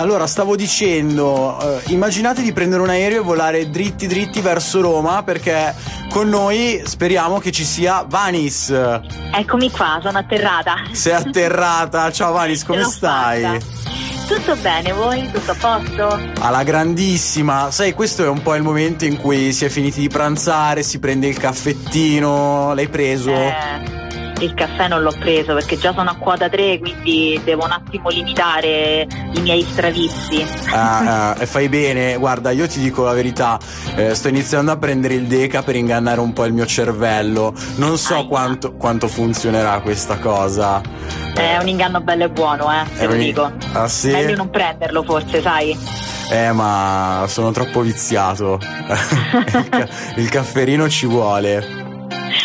Allora, stavo dicendo, eh, immaginate di prendere un aereo e volare dritti dritti verso Roma perché con noi speriamo che ci sia Vanis. Eccomi qua, sono atterrata. Sei atterrata, ciao Vanis, come stai? Fatta. Tutto bene, voi? Tutto a posto? Alla grandissima, sai, questo è un po' il momento in cui si è finiti di pranzare, si prende il caffettino, l'hai preso? Eh il caffè non l'ho preso perché già sono a quota 3 quindi devo un attimo limitare i miei stravizi. Ah, ah, fai bene. Guarda io ti dico la verità eh, sto iniziando a prendere il deca per ingannare un po' il mio cervello. Non so quanto, quanto, funzionerà questa cosa. È un inganno bello e buono eh te lo dico. Ah, sì? meglio non prenderlo forse sai. Eh, ma sono troppo viziato. il, ca- il cafferino ci vuole.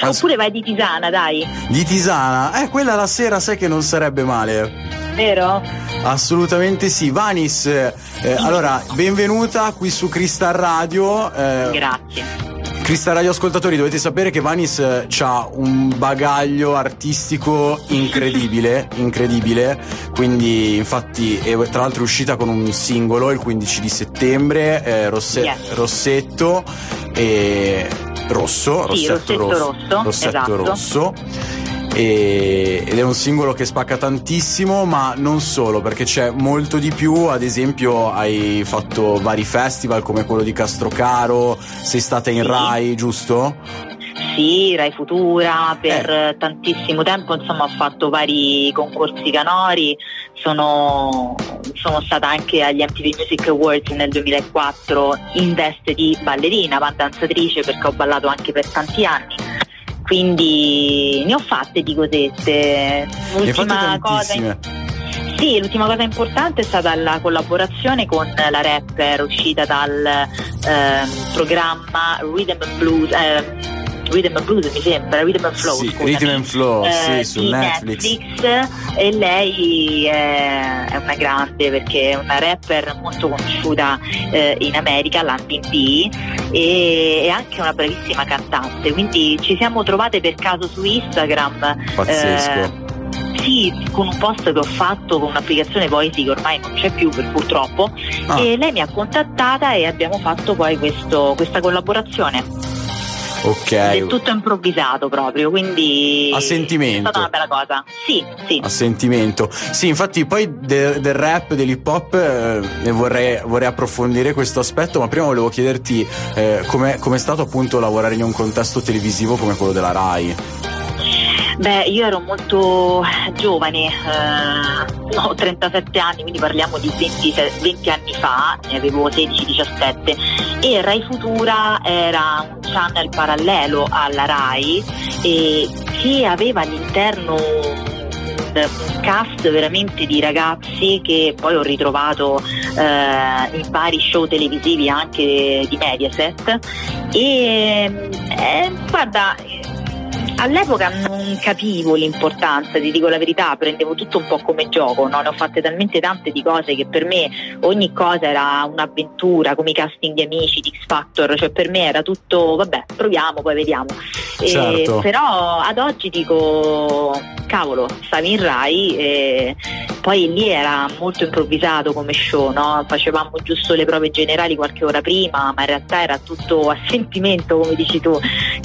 Oppure vai di tisana, dai. Di tisana? Eh, quella la sera sai che non sarebbe male. Vero? Assolutamente sì. Vanis, eh, allora, benvenuta qui su Crystal Radio. Eh, Grazie. Crystal Radio ascoltatori, dovete sapere che Vanis eh, ha un bagaglio artistico incredibile, incredibile. Quindi, infatti, è tra l'altro è uscita con un singolo il 15 di settembre, eh, Rosse- yes. Rossetto. E rosso, sì, rossetto, rosso, rosso, rossetto esatto. rosso. Ed è un singolo che spacca tantissimo, ma non solo, perché c'è molto di più. Ad esempio, hai fatto vari festival come quello di Castrocaro, sei stata in. Rai, giusto? Sì, Rai Futura, per eh. tantissimo tempo insomma ho fatto vari concorsi canori, sono, sono, stata anche agli MTV Music Awards nel 2004 in veste di ballerina, danzatrice perché ho ballato anche per tanti anni. Quindi ne ho fatte di cosette. L'ultima cosa. Sì, l'ultima cosa importante è stata la collaborazione con la rapper uscita dal eh, programma Rhythm Blues. Eh, Rhythm and Blues mi sembra, Rhythm and Flow. Sì, Rhythm and Flow, eh, sì, su Netflix. Netflix. E lei è, è, una grande perché è una rapper molto conosciuta eh, in America, l'R&B, e è anche una bravissima cantante. Quindi ci siamo trovate per caso su Instagram. Pazzesco. Eh, sì, con un post che ho fatto con un'applicazione Voicy che ormai non c'è più per purtroppo ah. e lei mi ha contattata e abbiamo fatto poi questo, questa collaborazione. Ok. È tutto improvvisato proprio, quindi a sentimento. è stata una bella cosa. Sì, sì. A sentimento. Sì, infatti poi de- del rap, dell'hip hop eh, vorrei, vorrei, approfondire questo aspetto, ma prima volevo chiederti eh, com'è, com'è stato appunto lavorare in un contesto televisivo come quello della RAI. Beh, io ero molto giovane, eh, ho 37 anni, quindi parliamo di 20, 20 anni fa, ne avevo 16-17 e Rai Futura era un channel parallelo alla Rai e che aveva all'interno un cast veramente di ragazzi che poi ho ritrovato eh, in vari show televisivi anche di Mediaset. E eh, guarda All'epoca non capivo l'importanza, ti dico la verità, prendevo tutto un po' come gioco, no? ne ho fatte talmente tante di cose che per me ogni cosa era un'avventura, come i casting di amici, di X Factor, cioè per me era tutto, vabbè, proviamo, poi vediamo. Certo. E, però ad oggi dico, cavolo, stavi in Rai e poi lì era molto improvvisato come show, no? facevamo giusto le prove generali qualche ora prima, ma in realtà era tutto a sentimento, come dici tu,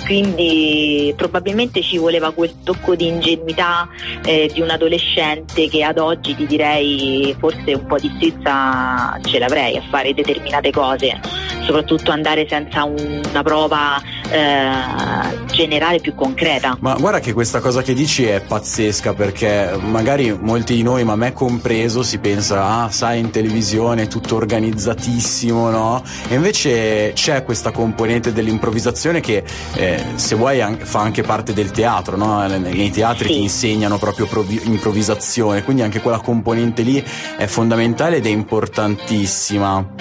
quindi probabilmente ci voleva quel tocco di ingenuità eh, di un adolescente che ad oggi ti direi forse un po' di strizza ce l'avrei a fare determinate cose, soprattutto andare senza una prova eh, generale più concreta. Ma guarda che questa cosa che dici è pazzesca perché magari molti di noi, ma me compreso, si pensa, ah sai in televisione è tutto organizzatissimo, no? E invece c'è questa componente dell'improvvisazione che eh, se vuoi fa anche parte parte del teatro, no? nei teatri sì. ti insegnano proprio provi- improvvisazione, quindi anche quella componente lì è fondamentale ed è importantissima.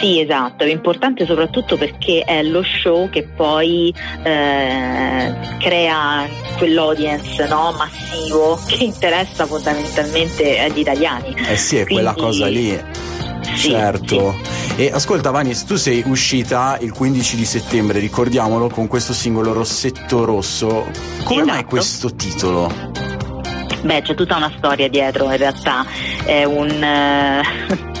Sì, esatto, è importante soprattutto perché è lo show che poi eh, crea quell'audience no? massivo che interessa fondamentalmente agli italiani. Eh sì, è Quindi... quella cosa lì. Sì, certo. Sì. E ascolta Vanis, tu sei uscita il 15 di settembre, ricordiamolo, con questo singolo Rossetto Rosso. Come esatto. mai questo titolo? Beh, c'è tutta una storia dietro in realtà. È un... Uh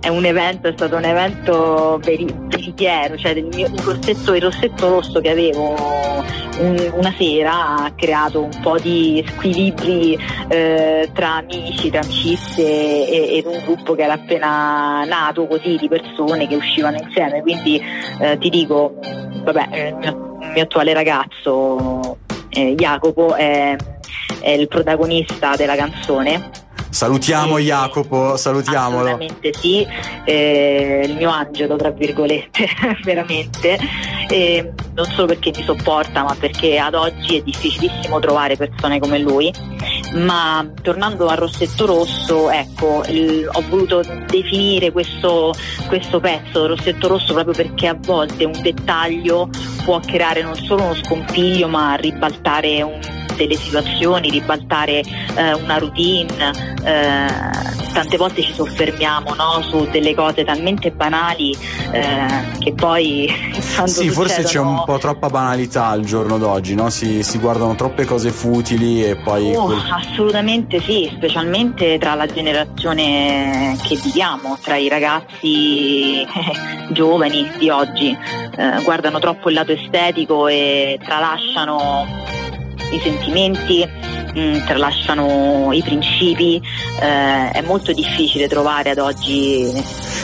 è un evento, è stato un evento veritiero, cioè mio, il, rossetto, il rossetto rosso che avevo un, una sera ha creato un po' di squilibri eh, tra amici, tra amicizie ed un gruppo che era appena nato così di persone che uscivano insieme, quindi eh, ti dico, vabbè, il mio, il mio attuale ragazzo eh, Jacopo è, è il protagonista della canzone Salutiamo sì, Jacopo, salutiamolo. Assolutamente sì, eh, il mio angelo tra virgolette, veramente. Eh, non solo perché mi sopporta, ma perché ad oggi è difficilissimo trovare persone come lui. Ma tornando al Rossetto Rosso, ecco, il, ho voluto definire questo, questo pezzo, Rossetto Rosso, proprio perché a volte un dettaglio può creare non solo uno scompiglio, ma ribaltare un delle situazioni, ribaltare eh, una routine. Eh, tante volte ci soffermiamo no? su delle cose talmente banali eh, che poi sì forse c'è un po' troppa banalità al giorno d'oggi no? si, si, guardano troppe cose futili e poi oh, assolutamente sì specialmente tra la generazione che viviamo tra i ragazzi giovani di oggi eh, guardano troppo il lato estetico e tralasciano i sentimenti, mh, mm, tralasciano i principi, eh, è molto difficile trovare ad oggi.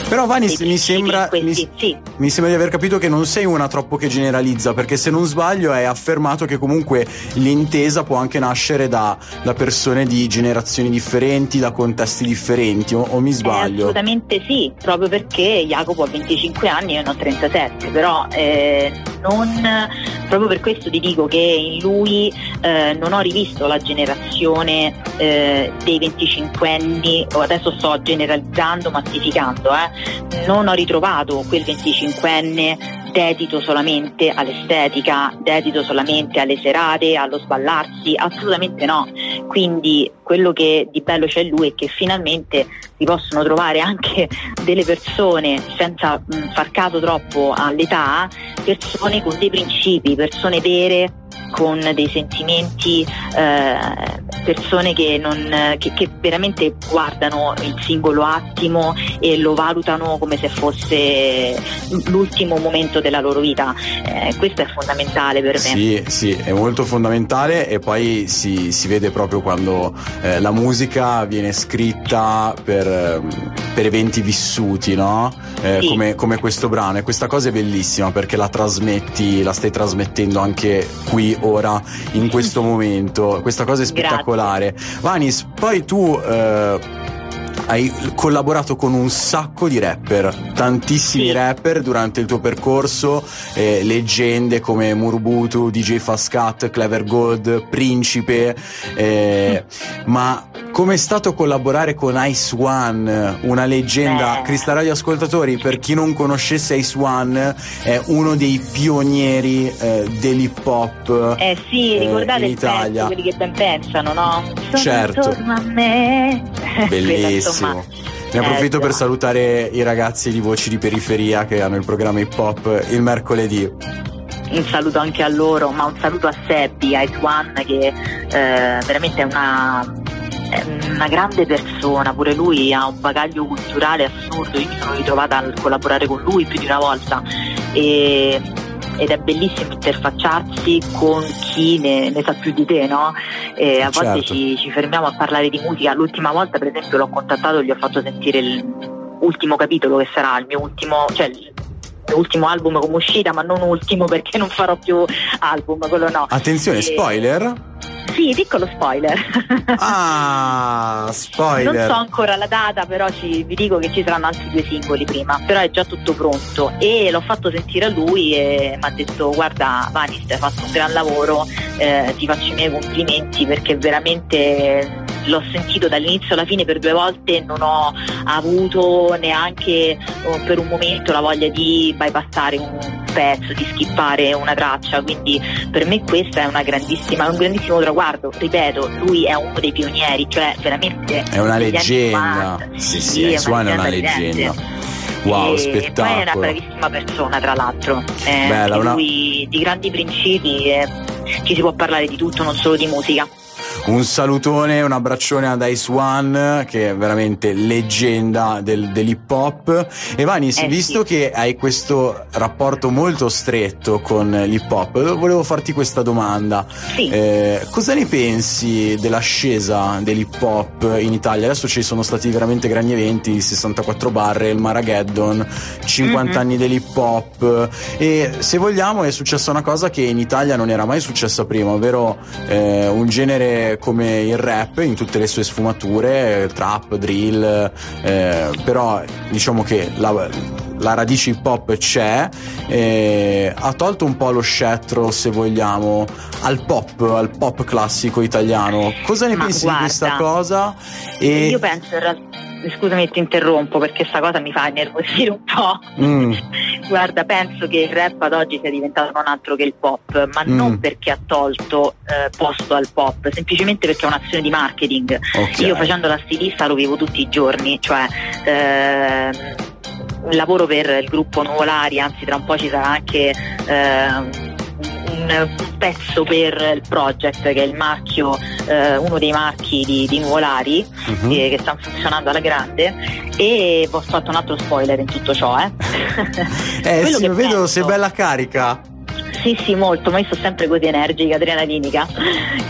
Però Vanis mi sembra, mi, sì. mi sembra di aver capito che non sei una troppo che generalizza, perché se non sbaglio hai affermato che comunque l'intesa può anche nascere da, da persone di generazioni differenti, da contesti differenti, o, o mi sbaglio? Eh, assolutamente sì, proprio perché Jacopo ha 25 anni e io ne ho 37, però eh, non, proprio per questo ti dico che in lui eh, non ho rivisto la generazione eh, dei 25 anni, adesso sto generalizzando, massificando, eh, non ho ritrovato quel 25enne dedito solamente all'estetica, dedito solamente alle serate, allo sballarsi, assolutamente no. Quindi quello che di bello c'è lui è che finalmente si possono trovare anche delle persone, senza mh, far caso troppo all'età, persone con dei principi, persone vere con dei sentimenti, eh, persone che, non, che, che, veramente guardano il singolo attimo e lo valutano come se fosse l'ultimo momento della loro vita. Eh, questo è fondamentale per me. Sì, sì, è molto fondamentale e poi si, si vede proprio quando eh, la musica viene scritta per, per eventi vissuti, no? Eh, sì. come, come questo brano e questa cosa è bellissima perché la trasmetti, la stai trasmettendo anche qui ora in questo momento. Questa cosa è spettacolare. Grazie. Vanis, poi tu eh, hai collaborato con un sacco di rapper, tantissimi sì. rapper durante il tuo percorso, eh, leggende come Murbutu, DJ Fascat, Clever Gold, Principe, eh, ma come è stato collaborare con Ice One, una leggenda? Eh. Crista Radio Ascoltatori, per chi non conoscesse Ice One, è uno dei pionieri eh, dell'hip hop. Eh sì, ricordate in Italia. Pezzo, quelli che ben pensano, no? Sono certo. a me. Bellissimo. Ne approfitto per salutare i ragazzi di Voci di Periferia che hanno il programma hip hop il mercoledì. Un saluto anche a loro, ma un saluto a Seppi, Ice One che eh, veramente è una una grande persona, pure lui ha un bagaglio culturale assurdo, io mi sono ritrovata a collaborare con lui più di una volta. E, ed è bellissimo interfacciarsi con chi ne, ne sa più di te, no? E a volte certo. ci, ci, fermiamo a parlare di musica. L'ultima volta, per esempio, l'ho contattato e gli ho fatto sentire l'ultimo capitolo che sarà il mio ultimo, cioè ultimo album come uscita, ma non ultimo perché non farò più album, quello no. Attenzione, e... spoiler. Sì, piccolo spoiler. Ah, spoiler. Non so ancora la data, però ci, vi dico che ci saranno altri due singoli prima, però è già tutto pronto e l'ho fatto sentire a lui e mi ha detto guarda Vanis hai fatto un gran lavoro, eh, ti faccio i miei complimenti perché veramente l'ho sentito dall'inizio alla fine per due volte e non ho avuto neanche oh, per un momento la voglia di bypassare un pezzo, di skippare una traccia, quindi per me questo è una grandissima, un grandissimo traguardo, ripeto, lui è uno dei pionieri, cioè veramente è una leggenda. Sì, sì, sì, è una, una leggenda. Wow, e spettacolo. Poi è una bravissima persona, tra l'altro. Eh, Bella, una... lui di grandi principi, eh, ci si può parlare di tutto, non solo di musica. Un salutone, un abbraccione ad Ice One, che è veramente leggenda del, dell'hip hop. E Vanis, eh, visto sì. che hai questo rapporto molto stretto con l'hip hop, volevo farti questa domanda. Sì. Eh, cosa ne pensi dell'ascesa dell'hip hop in Italia? Adesso ci sono stati veramente grandi eventi, 64 barre, il Marageddon, 50 mm-hmm. anni dell'hip hop e se vogliamo è successa una cosa che in Italia non era mai successa prima, ovvero eh, un genere come il rap in tutte le sue sfumature, trap, drill, eh, però diciamo che la, la radice hip hop c'è, eh, ha tolto un po' lo scettro, se vogliamo, al pop, al pop classico italiano. Cosa ne Ma pensi guarda, di questa cosa? E... Io penso in realtà scusami ti interrompo perché questa cosa mi fa nervosire un po'. Mm. Guarda, penso che il rap ad oggi sia diventato non altro che il pop, ma mm. non perché ha tolto eh, posto al pop, semplicemente perché è un'azione di marketing. Okay. Io facendo la stilista lo vivo tutti i giorni, cioè eh, lavoro per il gruppo Nuvolari, anzi tra un po' ci sarà anche eh, un pezzo per il project che è il marchio, eh, uno dei marchi di, di Nuvolari uh-huh. che, che stanno funzionando alla grande e ho fatto un altro spoiler in tutto ciò. Eh, eh sì, vedo penso... sei bella carica. Sì, sì, molto, ma io sono sempre così energica, adrenalinica.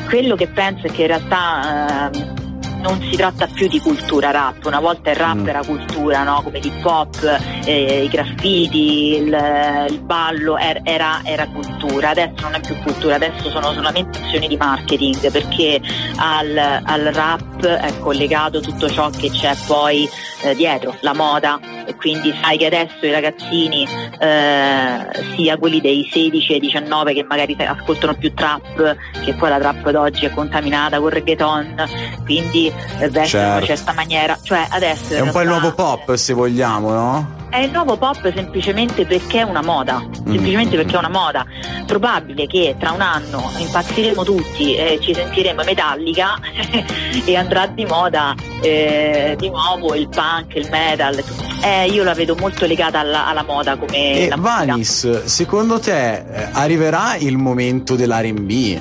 Quello che penso è che in realtà eh, non si tratta più di cultura rap, una volta il rap mm. era cultura, no? come l'hip hop, eh, i graffiti, il, il ballo, er, era, era, cultura, adesso non è più cultura, adesso sono solamente azioni di marketing perché al, al rap è collegato tutto ciò che c'è poi eh, dietro, la moda quindi sai che adesso i ragazzini, eh, sia quelli dei 16 ai 19 che magari ascoltano più trap, che poi la trap d'oggi è contaminata con reggaeton, quindi eh, vestono certo. in una certa maniera. Cioè adesso è un po' il nuovo pop se vogliamo, no? È il nuovo pop semplicemente perché è una moda, semplicemente mm. perché è una moda. Probabile che tra un anno impazziremo tutti e ci sentiremo metallica e andrà di moda eh, di nuovo il punk, il metal. Eh, io la vedo molto legata alla, alla moda come... E Vanis, secondo te eh, arriverà il momento dell'R&B?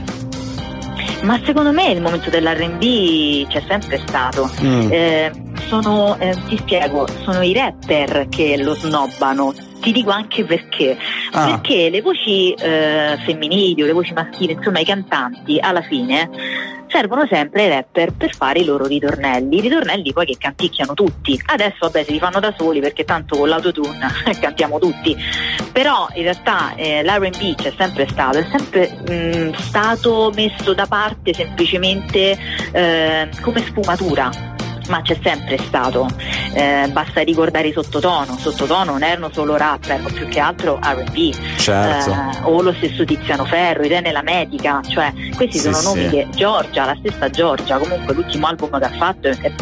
Ma secondo me il momento dell'RB c'è sempre stato. Mm. Eh, sono, eh, ti spiego, sono i rapper che lo snobbano. Ti dico anche perché. Ah. Perché le voci eh, femminili o le voci maschili, insomma i cantanti, alla fine servono sempre i rapper per fare i loro ritornelli, i ritornelli poi che canticchiano tutti. Adesso vabbè si rifanno da soli perché tanto con l'autotune cantiamo tutti, però in realtà eh, l'R&B c'è sempre stato, è sempre mh, mm, stato messo da parte semplicemente eh, come sfumatura ma c'è sempre stato. Eh, basta ricordare i sottotono, sottotono non erano solo rap, erano più che altro RB. Certo. Eh, o lo stesso Tiziano Ferro, Irene la Medica, cioè questi sì, sono nomi sì. che Giorgia, la stessa Giorgia, comunque l'ultimo album che ha fatto è, è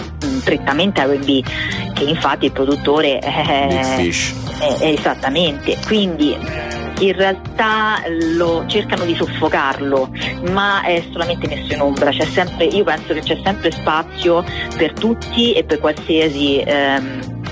strettamente RB, che infatti il produttore è, è, è esattamente. Quindi in realtà lo, cercano di soffocarlo, ma è solamente messo in ombra. Sempre, io penso che c'è sempre spazio per tutti e per qualsiasi, ehm,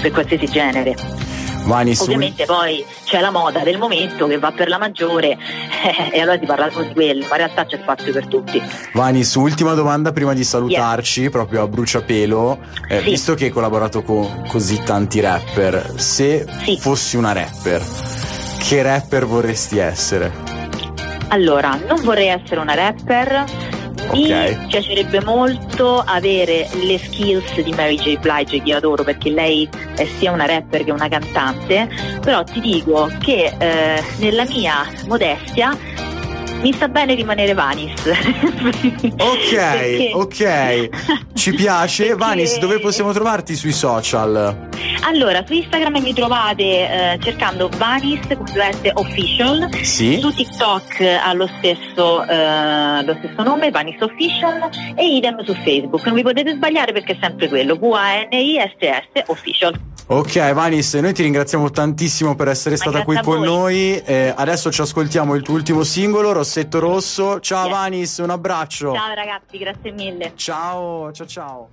per qualsiasi genere. Vanis, Ovviamente poi c'è la moda del momento che va per la maggiore eh, e allora si parla solo di quello, ma in realtà c'è spazio per tutti. Vanis, ultima domanda prima di salutarci, yeah. proprio a bruciapelo, eh, sì. visto che hai collaborato con così tanti rapper, se sì. fossi una rapper, che rapper vorresti essere? Allora, non vorrei essere una rapper. Mi okay. piacerebbe molto avere le skills di Mary J. Blige che io adoro perché lei è sia una rapper che una cantante, però ti dico che eh, nella mia modestia mi sta bene rimanere Vanis. ok, ok, ci piace. Perché... Vanis, dove possiamo trovarti sui social? Allora, su Instagram mi trovate eh, cercando Vanis official. Sì. Su TikTok ha lo stesso, eh, lo stesso nome, Vanis Official, e idem su Facebook. Non vi potete sbagliare perché è sempre quello, V-A-N-I-S-S Official. Ok, Vanis, noi ti ringraziamo tantissimo per essere stata qui con noi. Eh, adesso ci ascoltiamo il tuo ultimo singolo, Rossetto Rosso. Ciao yes. Vanis, un abbraccio. Ciao ragazzi, grazie mille. Ciao, ciao ciao.